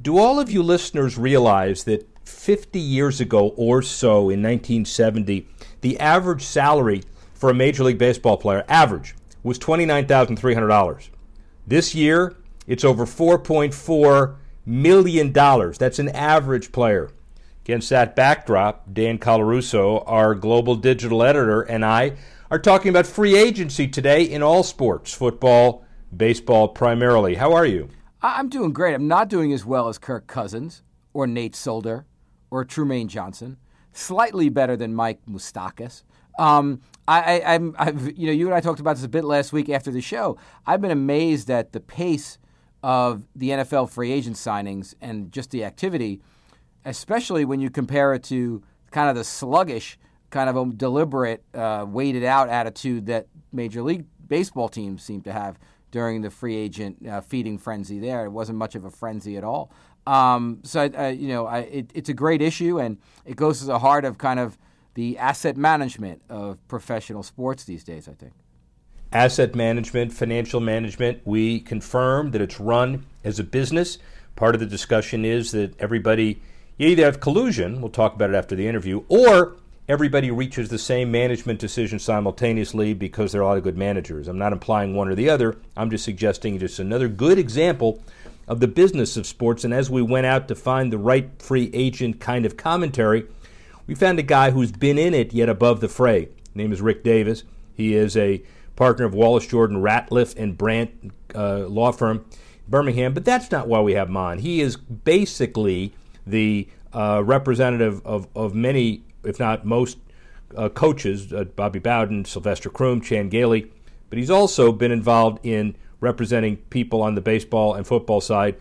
Do all of you listeners realize that 50 years ago or so in 1970, the average salary for a Major League Baseball player, average, was $29,300. This year, it's over $4.4 million. That's an average player. Against that backdrop, Dan Colarusso, our global digital editor, and I are talking about free agency today in all sports, football, baseball primarily. How are you? I'm doing great. I'm not doing as well as Kirk Cousins or Nate Solder or Trumaine Johnson. Slightly better than Mike Moustakas. Um, I, I, am I've, you know, you and I talked about this a bit last week after the show. I've been amazed at the pace of the NFL free agent signings and just the activity, especially when you compare it to kind of the sluggish, kind of a deliberate, uh, weighted out attitude that Major League Baseball teams seem to have during the free agent uh, feeding frenzy. There, it wasn't much of a frenzy at all. Um, so, you know, I, it, it's a great issue, and it goes to the heart of kind of the asset management of professional sports these days, I think. Asset management, financial management, we confirm that it's run as a business. Part of the discussion is that everybody, you either have collusion, we'll talk about it after the interview, or everybody reaches the same management decision simultaneously because they're all good managers. I'm not implying one or the other. I'm just suggesting just another good example of the business of sports. And as we went out to find the right free agent kind of commentary, we found a guy who's been in it yet above the fray. His name is Rick Davis. He is a partner of Wallace Jordan Ratliff and Brandt uh, law firm, Birmingham. But that's not why we have him on. He is basically the uh, representative of, of many, if not most, uh, coaches uh, Bobby Bowden, Sylvester Croom, Chan Gailey. But he's also been involved in representing people on the baseball and football side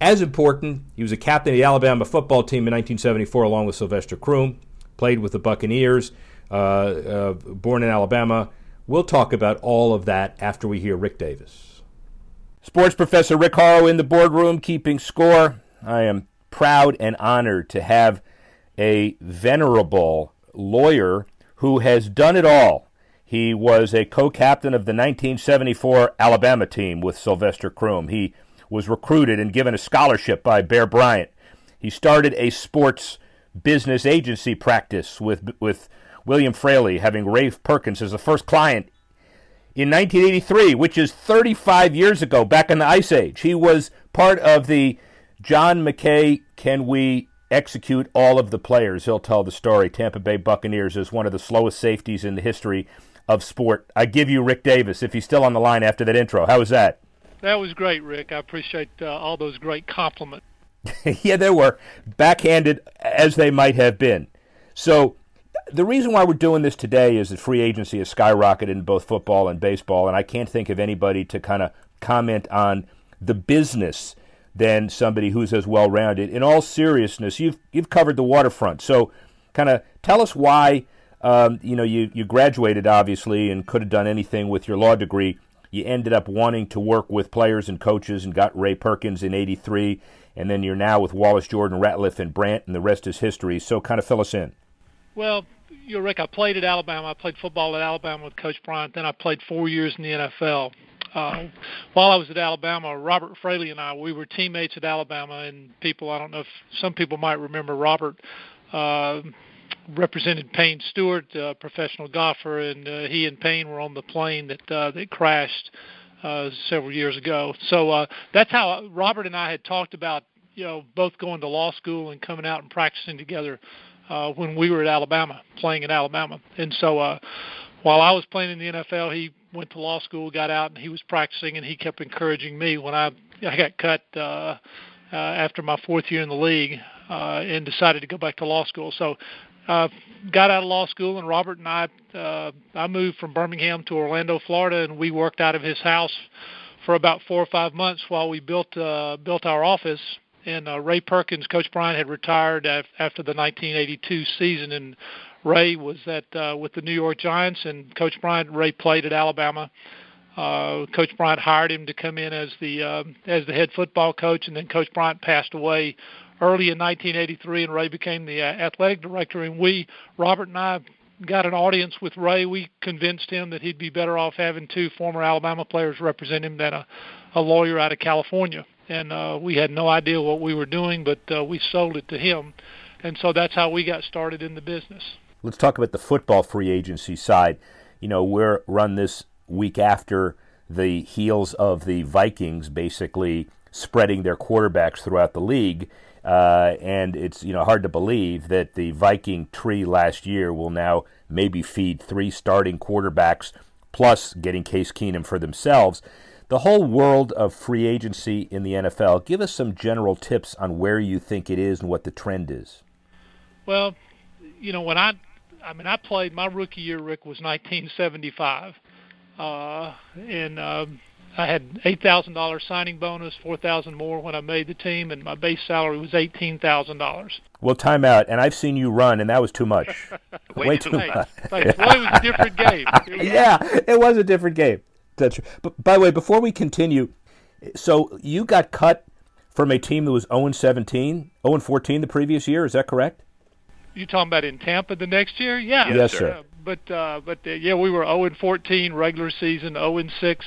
as important, he was a captain of the Alabama football team in 1974 along with Sylvester Croom, played with the Buccaneers, uh, uh, born in Alabama. We'll talk about all of that after we hear Rick Davis. Sports professor Rick Horrow in the boardroom, keeping score. I am proud and honored to have a venerable lawyer who has done it all. He was a co captain of the 1974 Alabama team with Sylvester Croom. He was recruited and given a scholarship by Bear Bryant. He started a sports business agency practice with with William Fraley, having Ray Perkins as the first client in 1983, which is 35 years ago, back in the Ice Age. He was part of the John McKay Can We Execute All of the Players? He'll tell the story. Tampa Bay Buccaneers is one of the slowest safeties in the history of sport. I give you Rick Davis if he's still on the line after that intro. How was that? That was great, Rick. I appreciate uh, all those great compliments. yeah, they were backhanded as they might have been. So, the reason why we're doing this today is that free agency has skyrocketed in both football and baseball, and I can't think of anybody to kind of comment on the business than somebody who's as well rounded. In all seriousness, you've you've covered the waterfront, so kind of tell us why. Um, you know, you you graduated obviously and could have done anything with your law degree you ended up wanting to work with players and coaches and got Ray Perkins in 83. And then you're now with Wallace Jordan, Ratliff, and Brandt, and the rest is history. So kind of fill us in. Well, you're Rick. I played at Alabama. I played football at Alabama with Coach Bryant. Then I played four years in the NFL. Uh, while I was at Alabama, Robert Fraley and I, we were teammates at Alabama, and people, I don't know if some people might remember Robert. Uh, represented Payne Stewart, a professional golfer, and uh, he and Payne were on the plane that uh, that crashed uh, several years ago. So uh, that's how Robert and I had talked about you know both going to law school and coming out and practicing together uh, when we were at Alabama, playing in Alabama. And so uh, while I was playing in the NFL, he went to law school, got out, and he was practicing, and he kept encouraging me when I I got cut. Uh, uh, after my fourth year in the league, uh, and decided to go back to law school. So uh, got out of law school, and Robert and I uh, I moved from Birmingham to Orlando, Florida, and we worked out of his house for about four or five months while we built uh, built our office. and uh, Ray Perkins, Coach Bryant had retired af- after the 1982 season, and Ray was at uh, with the New York Giants, and Coach Bryant Ray played at Alabama. Uh, coach Bryant hired him to come in as the uh, as the head football coach, and then Coach Bryant passed away early in 1983, and Ray became the uh, athletic director. And we, Robert and I, got an audience with Ray. We convinced him that he'd be better off having two former Alabama players represent him than a, a lawyer out of California. And uh, we had no idea what we were doing, but uh, we sold it to him. And so that's how we got started in the business. Let's talk about the football free agency side. You know, we're run this week after the heels of the Vikings basically spreading their quarterbacks throughout the league. Uh, and it's you know hard to believe that the Viking tree last year will now maybe feed three starting quarterbacks plus getting Case Keenum for themselves. The whole world of free agency in the NFL. Give us some general tips on where you think it is and what the trend is. Well, you know when I, I mean I played my rookie year. Rick was 1975, uh, and. Um, I had eight thousand dollars signing bonus, four thousand more when I made the team, and my base salary was eighteen thousand dollars. Well, time out, and I've seen you run, and that was too much. Way, Way too, too much. Well, it was a different game. It yeah, it was a different game. That's true. But by the way, before we continue, so you got cut from a team that was 0 17, 0 14 the previous year. Is that correct? You talking about in Tampa the next year? Yeah. Yes, sir. Uh, but uh, but uh, yeah, we were 0 and 14 regular season, 0 and 6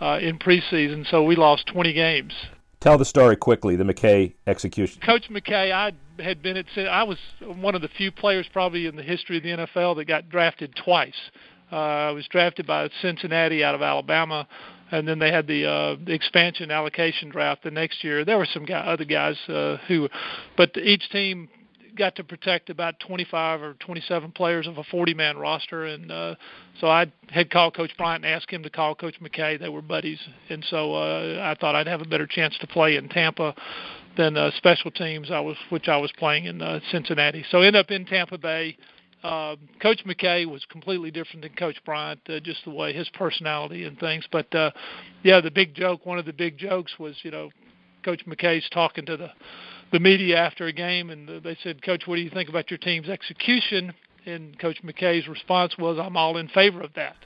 uh, in preseason, so we lost 20 games. Tell the story quickly. The McKay execution. Coach McKay, I had been at. I was one of the few players probably in the history of the NFL that got drafted twice. Uh, I was drafted by Cincinnati out of Alabama, and then they had the, uh, the expansion allocation draft the next year. There were some guy, other guys uh, who, but each team got to protect about 25 or 27 players of a 40-man roster, and uh, so I had called Coach Bryant and asked him to call Coach McKay. They were buddies, and so uh, I thought I'd have a better chance to play in Tampa than uh, special teams, I was which I was playing in uh, Cincinnati. So end up in Tampa Bay. Uh, Coach McKay was completely different than Coach Bryant, uh, just the way his personality and things. But uh, yeah, the big joke, one of the big jokes was, you know, Coach McKay's talking to the the media after a game, and they said, "Coach, what do you think about your team's execution?" And Coach McKay's response was, "I'm all in favor of that."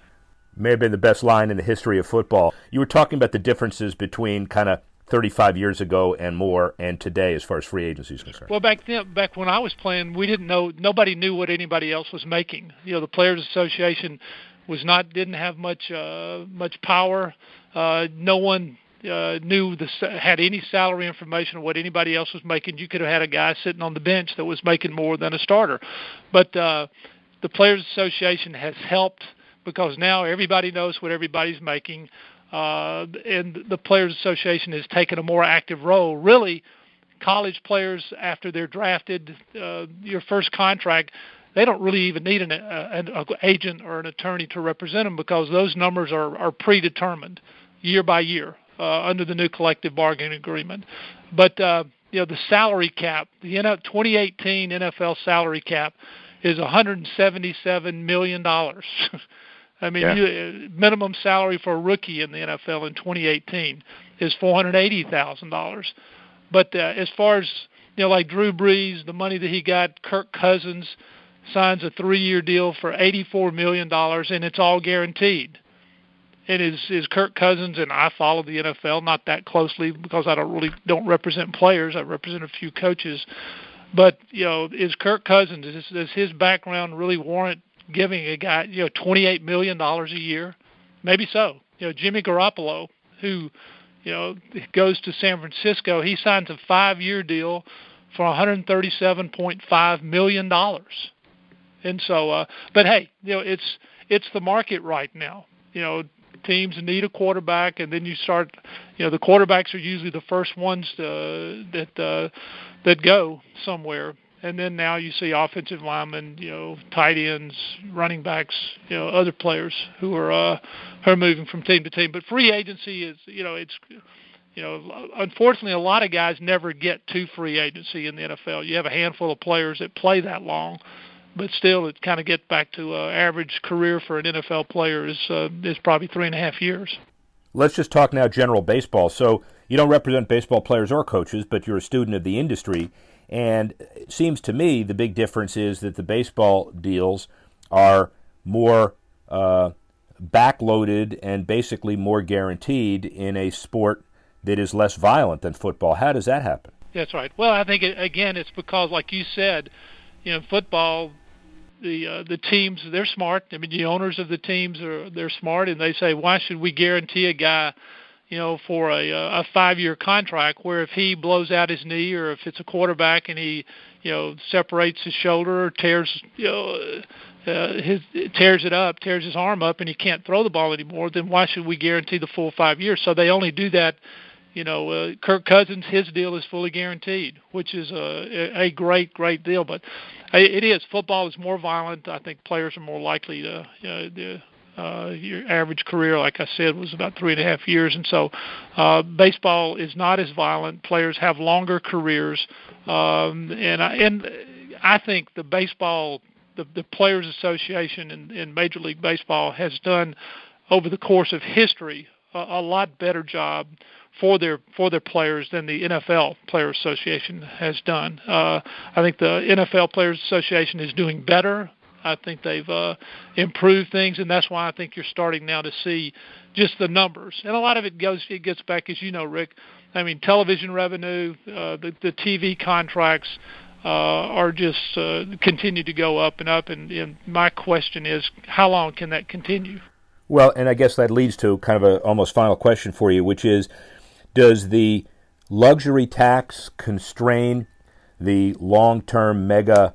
May have been the best line in the history of football. You were talking about the differences between kind of 35 years ago and more, and today, as far as free agency is concerned. Well, back then, back when I was playing, we didn't know. Nobody knew what anybody else was making. You know, the Players Association was not didn't have much uh, much power. Uh, no one uh, knew the had any salary information of what anybody else was making, you could have had a guy sitting on the bench that was making more than a starter. But uh, the Players Association has helped because now everybody knows what everybody's making, uh, and the Players Association has taken a more active role. Really, college players after they're drafted, uh, your first contract they don't really even need an, uh, an agent or an attorney to represent them because those numbers are, are predetermined year by year uh, under the new collective bargaining agreement. But uh, you know the salary cap, the 2018 NFL salary cap is 177 million dollars. I mean, yeah. you, minimum salary for a rookie in the NFL in 2018 is $480,000. But uh, as far as you know, like Drew Brees, the money that he got, Kirk Cousins signs a three-year deal for 84 million dollars, and it's all guaranteed and is is Kirk Cousins and I follow the NFL not that closely because I don't really don't represent players. I represent a few coaches. But you know, is Kirk Cousins does, does his background really warrant giving a guy you know twenty eight million dollars a year? Maybe so. You know, Jimmy Garoppolo, who you know goes to San Francisco, he signs a five year deal for one hundred thirty seven point five million dollars. And so, uh, but hey, you know, it's it's the market right now. You know, teams need a quarterback, and then you start. You know, the quarterbacks are usually the first ones to, that uh, that go somewhere, and then now you see offensive linemen, you know, tight ends, running backs, you know, other players who are uh, who are moving from team to team. But free agency is, you know, it's you know, unfortunately, a lot of guys never get to free agency in the NFL. You have a handful of players that play that long, but still, it kind of gets back to uh, average career for an NFL player is uh, is probably three and a half years. Let's just talk now general baseball. So you don't represent baseball players or coaches, but you're a student of the industry. And it seems to me the big difference is that the baseball deals are more uh, backloaded and basically more guaranteed in a sport that is less violent than football. How does that happen? That's right. Well, I think it, again, it's because, like you said, you know, football, the uh, the teams they're smart. I mean, the owners of the teams are they're smart, and they say, why should we guarantee a guy, you know, for a a five year contract where if he blows out his knee or if it's a quarterback and he, you know, separates his shoulder or tears, you know. Uh, his tears it up, tears his arm up, and he can't throw the ball anymore. Then why should we guarantee the full five years? So they only do that you know, uh, Kirk Cousins, his deal is fully guaranteed, which is a a great great deal. But it is football is more violent. I think players are more likely to. You know, the, uh, your average career, like I said, was about three and a half years, and so uh, baseball is not as violent. Players have longer careers, um, and I, and I think the baseball, the, the Players Association in, in Major League Baseball has done over the course of history a, a lot better job for their for their players than the NFL Players Association has done. Uh, I think the NFL Players Association is doing better. I think they've uh, improved things, and that's why I think you're starting now to see just the numbers. And a lot of it goes it gets back, as you know, Rick. I mean, television revenue, uh, the the TV contracts. Uh, are just uh, continue to go up and up, and, and my question is, how long can that continue? Well, and I guess that leads to kind of a almost final question for you, which is does the luxury tax constrain the long term mega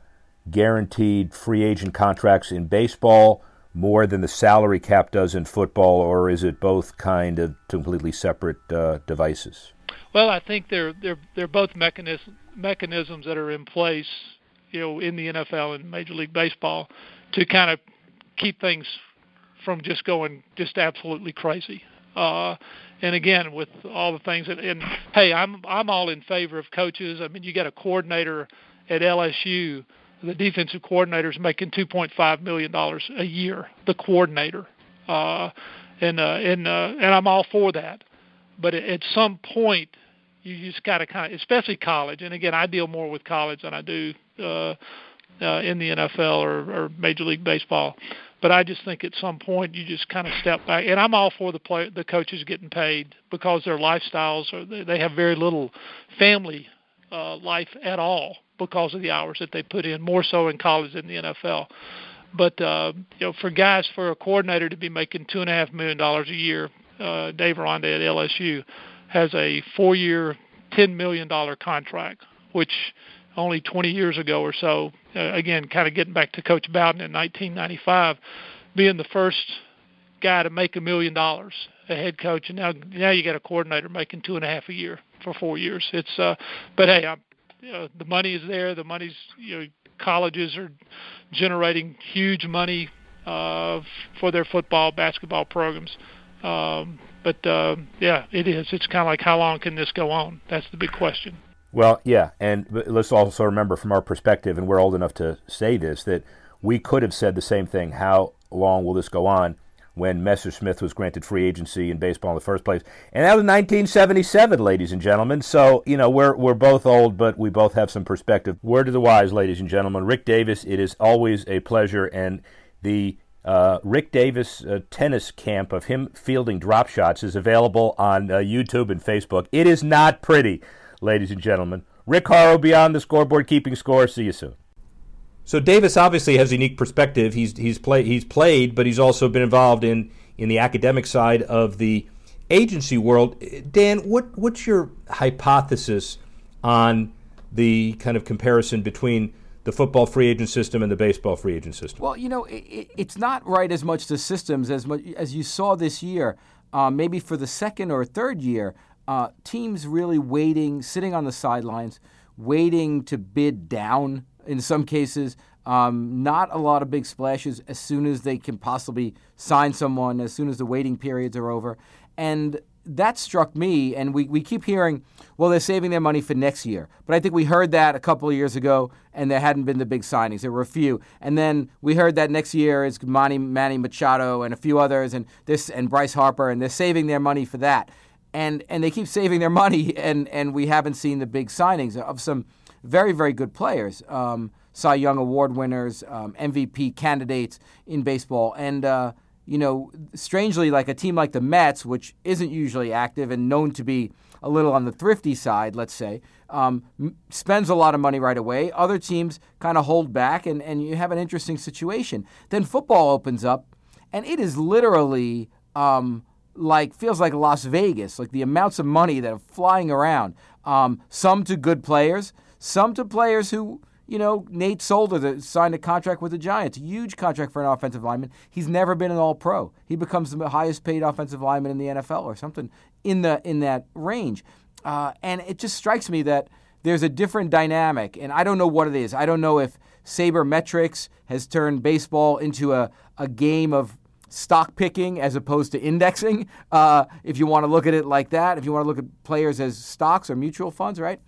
guaranteed free agent contracts in baseball more than the salary cap does in football, or is it both kind of completely separate uh, devices? Well, I think they're they're they're both mechanism, mechanisms that are in place, you know, in the NFL and Major League Baseball to kind of keep things from just going just absolutely crazy. Uh, and again, with all the things that, and hey, I'm I'm all in favor of coaches. I mean, you got a coordinator at LSU. The defensive coordinator is making 2.5 million dollars a year. The coordinator, uh, and uh, and uh, and I'm all for that. But at some point, you just got to kind of, especially college. And again, I deal more with college than I do uh, uh, in the NFL or, or Major League Baseball. But I just think at some point you just kind of step back, and I'm all for the play, the coaches getting paid because their lifestyles are they they have very little family uh, life at all because of the hours that they put in, more so in college than the NFL. But uh, you know, for guys, for a coordinator to be making two and a half million dollars a year, uh, Dave Aranda at LSU has a four-year, ten million dollar contract, which only 20 years ago or so. Uh, again, kind of getting back to Coach Bowden in 1995, being the first guy to make a million dollars, a head coach, and now now you got a coordinator making two and a half a year for four years. It's uh, but hey, I'm, you know, the money is there. The money's you know colleges are generating huge money uh, for their football, basketball programs. Um, but uh, yeah, it is. It's kind of like how long can this go on? That's the big question. Well, yeah, and let's also remember from our perspective, and we're old enough to say this, that we could have said the same thing. How long will this go on? When Messersmith was granted free agency in baseball in the first place, and that was 1977, ladies and gentlemen. So you know we're we're both old, but we both have some perspective. Word to the wise, ladies and gentlemen. Rick Davis, it is always a pleasure, and the uh, Rick Davis uh, tennis camp of him fielding drop shots is available on uh, YouTube and Facebook. It is not pretty ladies and gentlemen. Rick Horrow beyond the scoreboard, keeping score. See you soon. So Davis obviously has a unique perspective. He's he's played he's played, but he's also been involved in in the academic side of the agency world. Dan, what what's your hypothesis on the kind of comparison between the football free agent system and the baseball free agent system? Well, you know, it, it's not right as much the systems as much as you saw this year. Uh, maybe for the second or third year, uh, teams really waiting, sitting on the sidelines, waiting to bid down in some cases. Um, not a lot of big splashes as soon as they can possibly sign someone, as soon as the waiting periods are over. And that struck me, and we, we keep hearing, well, they're saving their money for next year. But I think we heard that a couple of years ago, and there hadn't been the big signings. There were a few, and then we heard that next year is Manny, Manny Machado and a few others, and this and Bryce Harper, and they're saving their money for that. And and they keep saving their money, and and we haven't seen the big signings of some very very good players. Um, Cy Young Award winners, um, MVP candidates in baseball, and uh, you know, strangely, like a team like the Mets, which isn't usually active and known to be a little on the thrifty side, let's say, um, spends a lot of money right away. Other teams kind of hold back, and, and you have an interesting situation. Then football opens up, and it is literally um, like feels like Las Vegas, like the amounts of money that are flying around. Um, some to good players, some to players who you know, Nate Solder that signed a contract with the Giants, huge contract for an offensive lineman. He's never been an All Pro. He becomes the highest paid offensive lineman in the NFL or something in the in that range. Uh, and it just strikes me that there's a different dynamic, and I don't know what it is. I don't know if sabermetrics has turned baseball into a, a game of stock picking as opposed to indexing. Uh, if you want to look at it like that, if you want to look at players as stocks or mutual funds, right?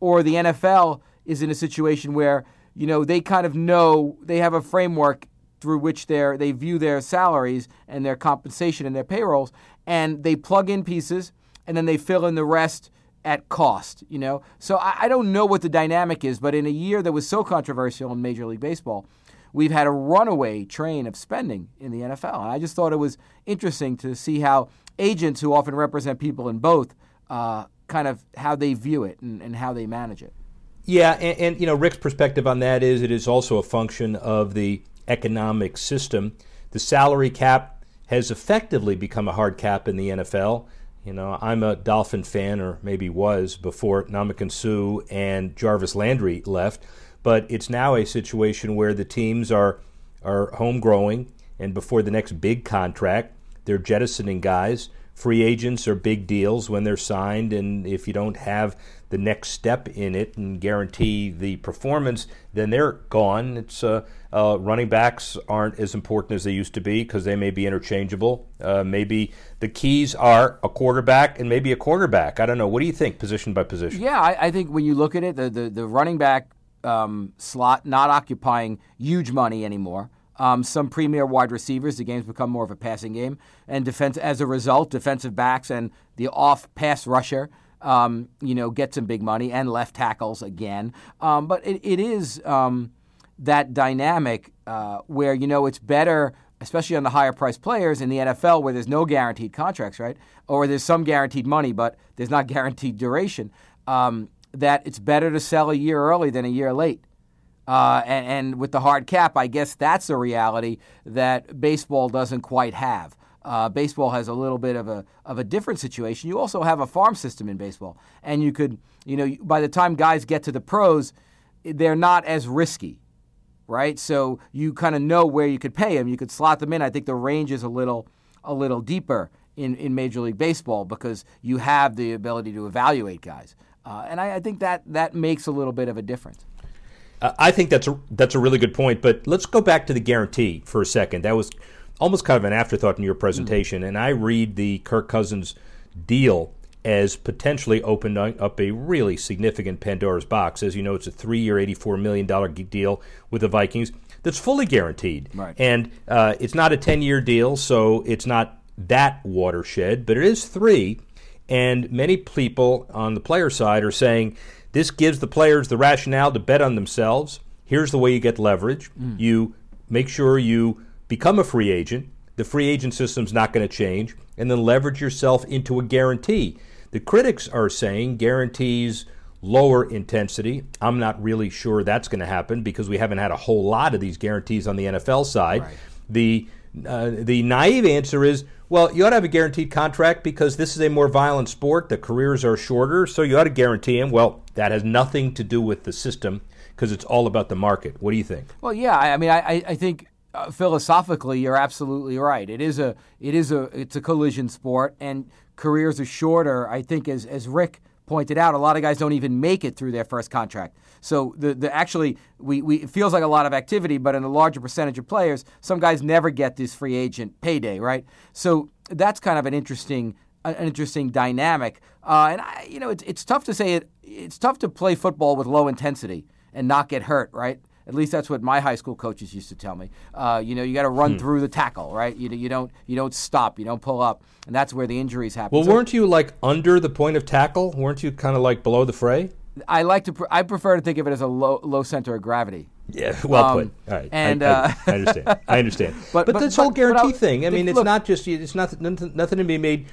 Or the NFL is in a situation where you know they kind of know they have a framework through which they they view their salaries and their compensation and their payrolls, and they plug in pieces and then they fill in the rest at cost. You know, so I, I don't know what the dynamic is, but in a year that was so controversial in Major League Baseball. We've had a runaway train of spending in the NFL. And I just thought it was interesting to see how agents who often represent people in both uh, kind of how they view it and, and how they manage it. Yeah, and, and, you know Rick's perspective on that is it is also a function of the economic system. The salary cap has effectively become a hard cap in the NFL. You know, I'm a Dolphin fan, or maybe was before Ndamukong Suh and Jarvis Landry left, but it's now a situation where the teams are are home growing, and before the next big contract, they're jettisoning guys free agents are big deals when they're signed, and if you don't have the next step in it and guarantee the performance, then they're gone. It's uh, uh, running backs aren't as important as they used to be because they may be interchangeable. Uh, maybe the keys are a quarterback and maybe a quarterback. I don't know. What do you think, position by position? Yeah, I, I think when you look at it, the the, the running back um, slot not occupying huge money anymore um, some premier wide receivers. The game's become more of a passing game, and defense as a result, defensive backs and the off pass rusher. Um, you know, get some big money and left tackles again. Um, but it, it is um, that dynamic uh, where you know it's better, especially on the higher priced players in the NFL, where there's no guaranteed contracts, right? Or there's some guaranteed money, but there's not guaranteed duration. Um, that it's better to sell a year early than a year late. Uh, and, and, with the hard cap, I guess that's a reality that baseball doesn't quite have. Uh, baseball has a little bit of a of a different situation. You also have a farm system in baseball, and you could, you know, by the time guys get to the pros, they're not as risky, right? So you kind of know where you could pay them. You could slot them in. I think the range is a little a little deeper in, in Major League Baseball because you have the ability to evaluate guys, uh, and I, I think that that makes a little bit of a difference. Uh, I think that's a that's a really good point. But let's go back to the guarantee for a second. That was almost kind of an afterthought in your presentation, mm-hmm. and I read the Kirk Cousins deal as potentially opening up a really significant Pandora's box. As you know, it's a three-year, eighty-four million dollar deal with the Vikings that's fully guaranteed, right. and uh, it's not a ten-year deal, so it's not that watershed, but it is three. And many people on the player side are saying this gives the players the rationale to bet on themselves. Here's the way you get leverage. Mm. You make sure you become a free agent. The free agent system's not going to change, and then leverage yourself into a guarantee. The critics are saying guarantees lower intensity. I'm not really sure that's going to happen because we haven't had a whole lot of these guarantees on the NFL side. Right. The uh, the naive answer is well, you ought to have a guaranteed contract because this is a more violent sport. The careers are shorter, so you ought to guarantee him. Well, that has nothing to do with the system because it's all about the market. What do you think? Well, yeah, I mean, I, I think uh, philosophically you're absolutely right. It is a it is a it's a collision sport, and careers are shorter. I think as as Rick pointed out, a lot of guys don't even make it through their first contract. So the, the actually we, we it feels like a lot of activity, but in a larger percentage of players, some guys never get this free agent payday, right? So that's kind of an interesting an interesting dynamic. Uh, and I, you know, it's it's tough to say it. It's tough to play football with low intensity and not get hurt, right? At least that's what my high school coaches used to tell me. Uh, you know, you got to run hmm. through the tackle, right? You, you don't you don't stop, you don't pull up, and that's where the injuries happen. Well, so, weren't you like under the point of tackle? Weren't you kind of like below the fray? I like to. Pr- I prefer to think of it as a low low center of gravity. Yeah, well um, put. All right, and I, uh, I, I understand. I understand. but, but, but this but, whole guarantee thing. I mean, it's look, not just. It's not nothing, nothing to be made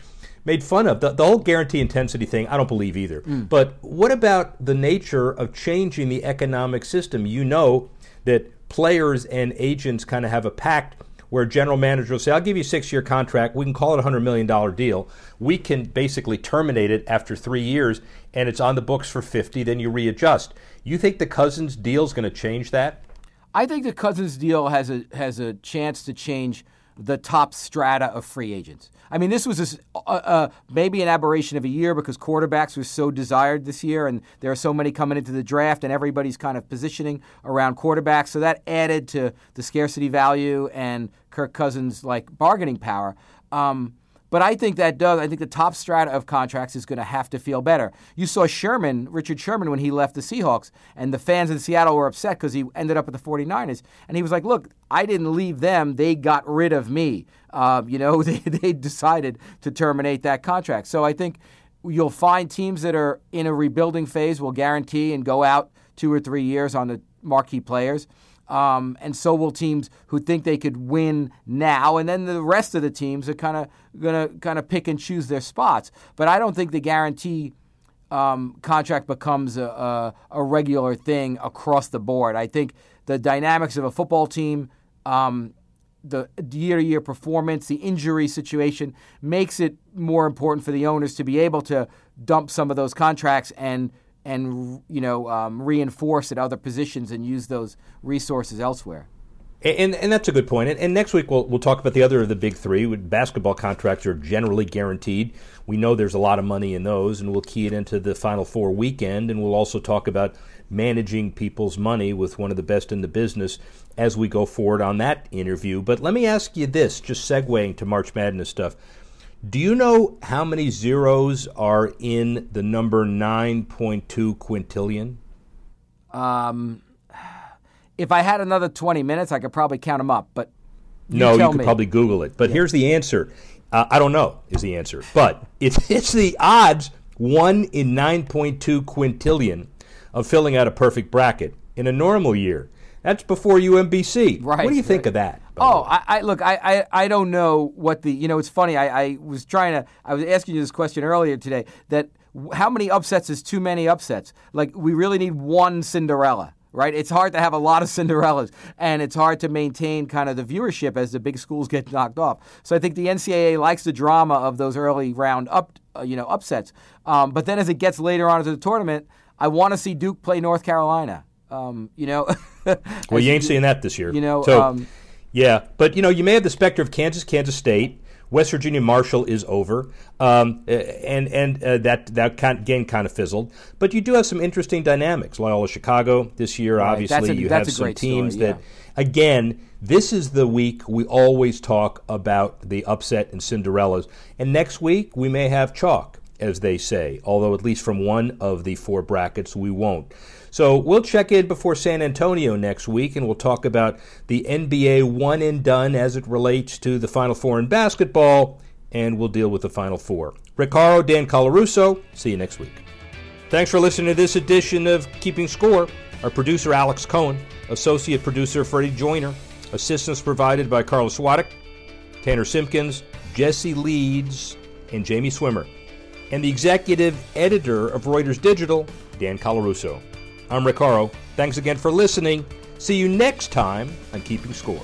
made fun of. The, the whole guarantee intensity thing, I don't believe either. Mm. But what about the nature of changing the economic system? You know that players and agents kind of have a pact where a general manager will say, I'll give you a six year contract. We can call it a $100 million deal. We can basically terminate it after three years, and it's on the books for 50 then you readjust. You think the Cousins deal is going to change that? I think the Cousins deal has a, has a chance to change the top strata of free agents. I mean, this was a, uh, uh, maybe an aberration of a year because quarterbacks were so desired this year, and there are so many coming into the draft, and everybody's kind of positioning around quarterbacks. So that added to the scarcity value and Kirk Cousins' like bargaining power. Um, but I think that does. I think the top strata of contracts is going to have to feel better. You saw Sherman, Richard Sherman, when he left the Seahawks, and the fans in Seattle were upset because he ended up at the 49ers. And he was like, Look, I didn't leave them. They got rid of me. Uh, you know, they, they decided to terminate that contract. So I think you'll find teams that are in a rebuilding phase will guarantee and go out two or three years on the marquee players. Um, and so will teams who think they could win now, and then the rest of the teams are kind of going to kind of pick and choose their spots. But I don't think the guarantee um, contract becomes a, a, a, regular thing across the board. I think the dynamics of a football team, um, the year-to-year performance, the injury situation makes it more important for the owners to be able to dump some of those contracts and and you know um, reinforce at other positions and use those resources elsewhere. And, and that's a good point. And, and, next week we'll, we'll talk about the other of the big three. Basketball contracts are generally guaranteed. We know there's a lot of money in those, and we'll key it into the Final Four weekend. And we'll also talk about managing people's money with one of the best in the business as we go forward on that interview. But let me ask you this, just segueing to March Madness stuff. Do you know how many zeros are in the number 9.2 quintillion? Um, if I had another 20 minutes, I could probably count them up, but you no, you could me. probably Google it. But yeah. here's the answer. Uh, I don't know is the answer, but it's it's the odds one in 9.2 quintillion of filling out a perfect bracket in a normal year. That's before UMBC. Right. What do you think of that? Oh, I, I, look. I, I, I don't know what the. You know, it's funny. I, I was trying to. I was asking you this question earlier today. That how many upsets is too many upsets? Like we really need one Cinderella right? It's hard to have a lot of Cinderellas, and it's hard to maintain kind of the viewership as the big schools get knocked off. So I think the NCAA likes the drama of those early round up, uh, you know, upsets. Um, but then as it gets later on into the tournament, I want to see Duke play North Carolina. Um, you know, well, you ain't seeing that this year. You know, so um, yeah, but you know, you may have the specter of Kansas, Kansas State. West Virginia Marshall is over, um, and and uh, that that game kind of fizzled. But you do have some interesting dynamics. Loyola Chicago this year, right. obviously, a, you have some teams story, yeah. that, again, this is the week we always talk about the upset and Cinderellas, and next week we may have chalk, as they say. Although at least from one of the four brackets, we won't. So we'll check in before San Antonio next week, and we'll talk about the NBA one and done as it relates to the Final Four in basketball, and we'll deal with the Final Four. Rick Horrow, Dan Colarusso, see you next week. Thanks for listening to this edition of Keeping Score. Our producer, Alex Cohen, associate producer, Freddie Joyner, assistance provided by Carlos Swadek, Tanner Simpkins, Jesse Leeds, and Jamie Swimmer, and the executive editor of Reuters Digital, Dan Colarusso. I'm Rick. Thanks again for listening. See you next time on Keeping Score.